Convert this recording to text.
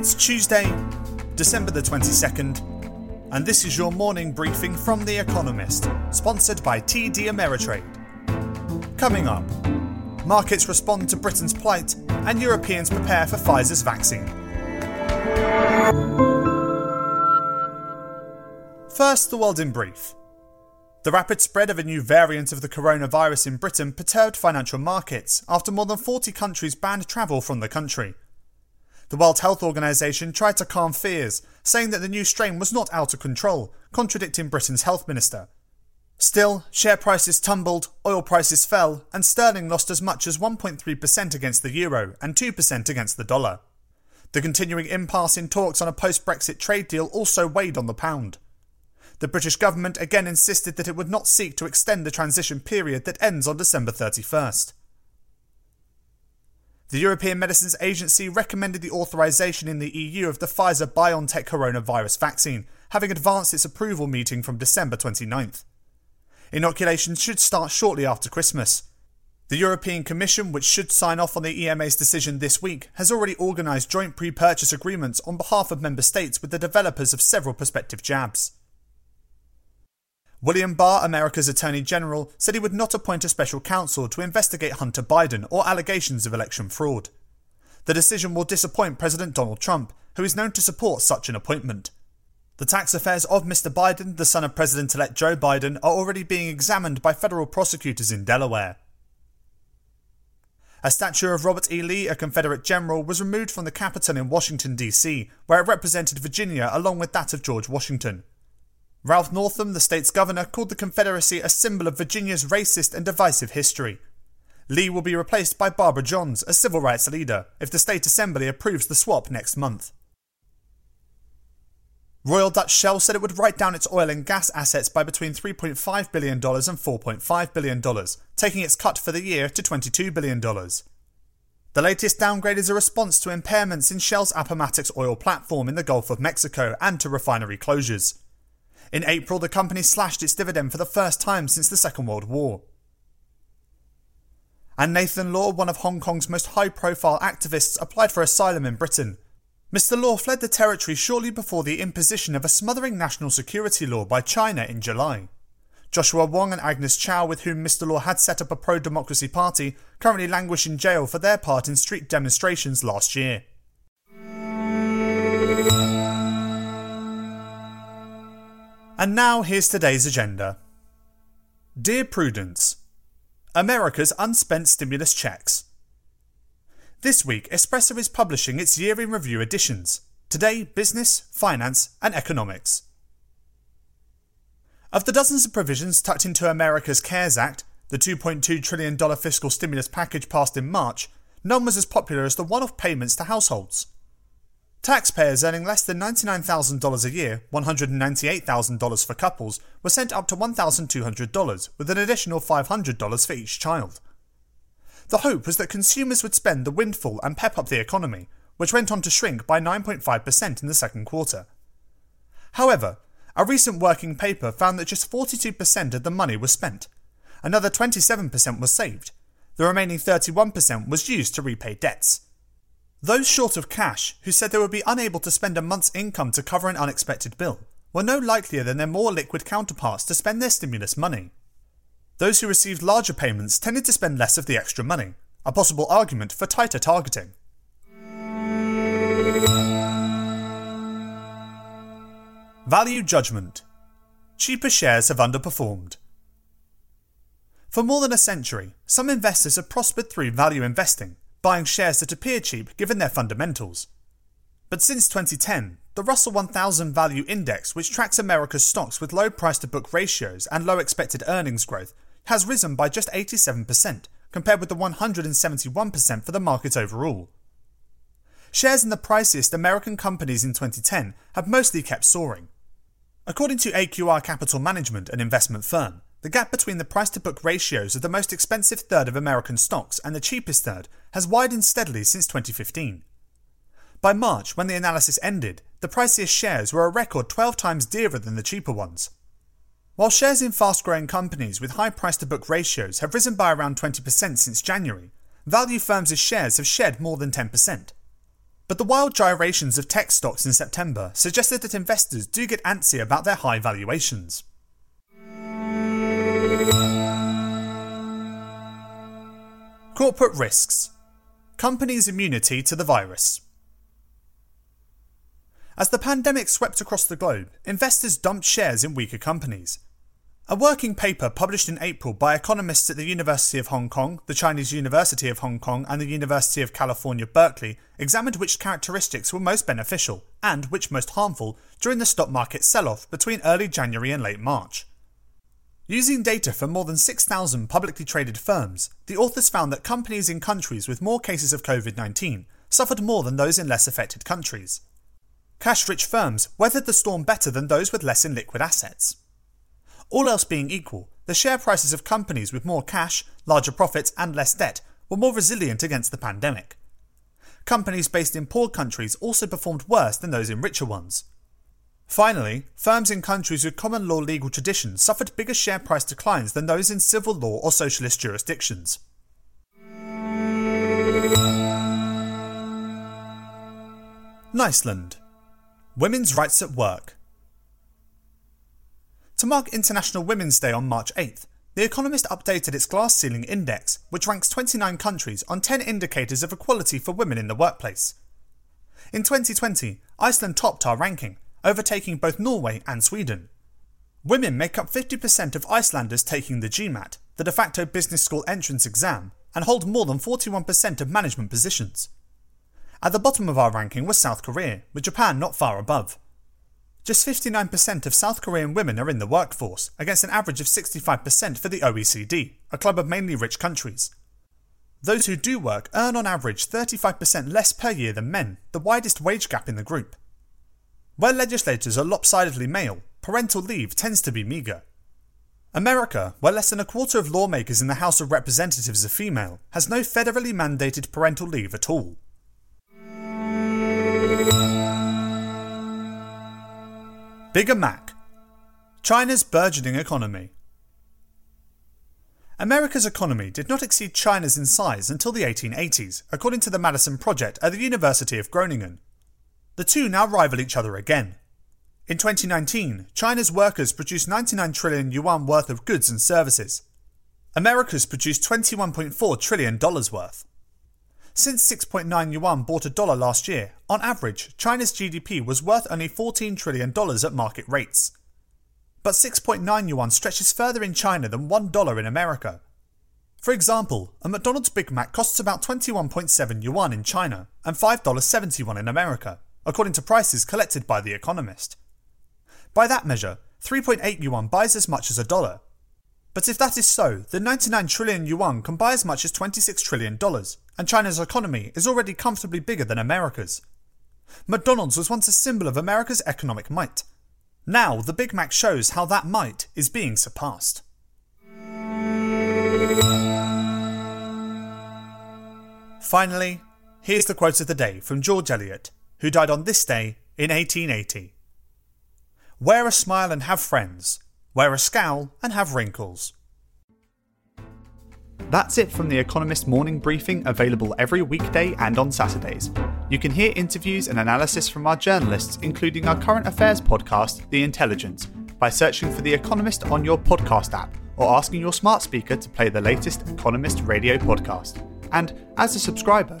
It's Tuesday, December the 22nd, and this is your morning briefing from The Economist, sponsored by TD Ameritrade. Coming up, markets respond to Britain's plight, and Europeans prepare for Pfizer's vaccine. First, the world in brief. The rapid spread of a new variant of the coronavirus in Britain perturbed financial markets after more than 40 countries banned travel from the country. The World Health Organization tried to calm fears, saying that the new strain was not out of control, contradicting Britain's health minister. Still, share prices tumbled, oil prices fell, and sterling lost as much as 1.3% against the euro and 2% against the dollar. The continuing impasse in talks on a post Brexit trade deal also weighed on the pound. The British government again insisted that it would not seek to extend the transition period that ends on December 31st. The European Medicines Agency recommended the authorization in the EU of the Pfizer BioNTech coronavirus vaccine, having advanced its approval meeting from December 29th. Inoculations should start shortly after Christmas. The European Commission, which should sign off on the EMA's decision this week, has already organised joint pre purchase agreements on behalf of member states with the developers of several prospective jabs. William Barr, America's Attorney General, said he would not appoint a special counsel to investigate Hunter Biden or allegations of election fraud. The decision will disappoint President Donald Trump, who is known to support such an appointment. The tax affairs of Mr. Biden, the son of President elect Joe Biden, are already being examined by federal prosecutors in Delaware. A statue of Robert E. Lee, a Confederate general, was removed from the Capitol in Washington, D.C., where it represented Virginia along with that of George Washington. Ralph Northam, the state's governor, called the Confederacy a symbol of Virginia's racist and divisive history. Lee will be replaced by Barbara Johns, a civil rights leader, if the state assembly approves the swap next month. Royal Dutch Shell said it would write down its oil and gas assets by between $3.5 billion and $4.5 billion, taking its cut for the year to $22 billion. The latest downgrade is a response to impairments in Shell's Appomattox oil platform in the Gulf of Mexico and to refinery closures. In April, the company slashed its dividend for the first time since the Second World War. And Nathan Law, one of Hong Kong's most high profile activists, applied for asylum in Britain. Mr. Law fled the territory shortly before the imposition of a smothering national security law by China in July. Joshua Wong and Agnes Chow, with whom Mr. Law had set up a pro democracy party, currently languish in jail for their part in street demonstrations last year. And now here's today's agenda. Dear Prudence, America's unspent stimulus checks. This week, Espresso is publishing its year in review editions. Today, business, finance, and economics. Of the dozens of provisions tucked into America's CARES Act, the $2.2 trillion fiscal stimulus package passed in March, none was as popular as the one off payments to households. Taxpayers earning less than $99,000 a year, $198,000 for couples, were sent up to $1,200, with an additional $500 for each child. The hope was that consumers would spend the windfall and pep up the economy, which went on to shrink by 9.5% in the second quarter. However, a recent working paper found that just 42% of the money was spent. Another 27% was saved. The remaining 31% was used to repay debts. Those short of cash, who said they would be unable to spend a month's income to cover an unexpected bill, were no likelier than their more liquid counterparts to spend their stimulus money. Those who received larger payments tended to spend less of the extra money, a possible argument for tighter targeting. Value Judgment Cheaper shares have underperformed. For more than a century, some investors have prospered through value investing, buying shares that appear cheap given their fundamentals. But since 2010, the Russell 1000 Value Index, which tracks America's stocks with low price to book ratios and low expected earnings growth, has risen by just 87%, compared with the 171% for the market overall. Shares in the priciest American companies in 2010 have mostly kept soaring. According to AQR Capital Management, an investment firm, the gap between the price to book ratios of the most expensive third of American stocks and the cheapest third has widened steadily since 2015. By March, when the analysis ended, the priciest shares were a record 12 times dearer than the cheaper ones. While shares in fast growing companies with high price to book ratios have risen by around 20% since January, value firms' shares have shed more than 10%. but the wild gyrations of tech stocks in September suggested that investors do get antsy about their high valuations. Corporate risks. Companies' immunity to the virus. As the pandemic swept across the globe, investors dumped shares in weaker companies, a working paper published in April by economists at the University of Hong Kong, the Chinese University of Hong Kong, and the University of California, Berkeley examined which characteristics were most beneficial and which most harmful during the stock market sell off between early January and late March. Using data from more than 6,000 publicly traded firms, the authors found that companies in countries with more cases of COVID 19 suffered more than those in less affected countries. Cash rich firms weathered the storm better than those with less in liquid assets. All else being equal, the share prices of companies with more cash, larger profits, and less debt were more resilient against the pandemic. Companies based in poor countries also performed worse than those in richer ones. Finally, firms in countries with common law legal traditions suffered bigger share price declines than those in civil law or socialist jurisdictions. Niceland Women's Rights at Work to mark International Women's Day on March 8th, The Economist updated its glass ceiling index, which ranks 29 countries on 10 indicators of equality for women in the workplace. In 2020, Iceland topped our ranking, overtaking both Norway and Sweden. Women make up 50% of Icelanders taking the GMAT, the de facto business school entrance exam, and hold more than 41% of management positions. At the bottom of our ranking was South Korea, with Japan not far above. Just 59% of South Korean women are in the workforce, against an average of 65% for the OECD, a club of mainly rich countries. Those who do work earn on average 35% less per year than men, the widest wage gap in the group. Where legislators are lopsidedly male, parental leave tends to be meagre. America, where less than a quarter of lawmakers in the House of Representatives are female, has no federally mandated parental leave at all. Bigger Mac China's burgeoning economy. America's economy did not exceed China's in size until the 1880s, according to the Maddison Project at the University of Groningen. The two now rival each other again. In 2019, China's workers produced 99 trillion yuan worth of goods and services. America's produced $21.4 trillion worth. Since 6.9 yuan bought a dollar last year, on average, China's GDP was worth only $14 trillion at market rates. But 6.9 yuan stretches further in China than $1 in America. For example, a McDonald's Big Mac costs about 21.7 yuan in China and $5.71 in America, according to prices collected by The Economist. By that measure, 3.8 yuan buys as much as a dollar, but if that is so, then 99 trillion yuan can buy as much as 26 trillion dollars, and China's economy is already comfortably bigger than America's. McDonald's was once a symbol of America's economic might. Now, the Big Mac shows how that might is being surpassed. Finally, here's the quote of the day from George Eliot, who died on this day in 1880 Wear a smile and have friends wear a scowl, and have wrinkles. That's it from The Economist morning briefing, available every weekday and on Saturdays. You can hear interviews and analysis from our journalists, including our current affairs podcast, The Intelligence, by searching for The Economist on your podcast app or asking your smart speaker to play the latest Economist radio podcast. And as a subscriber,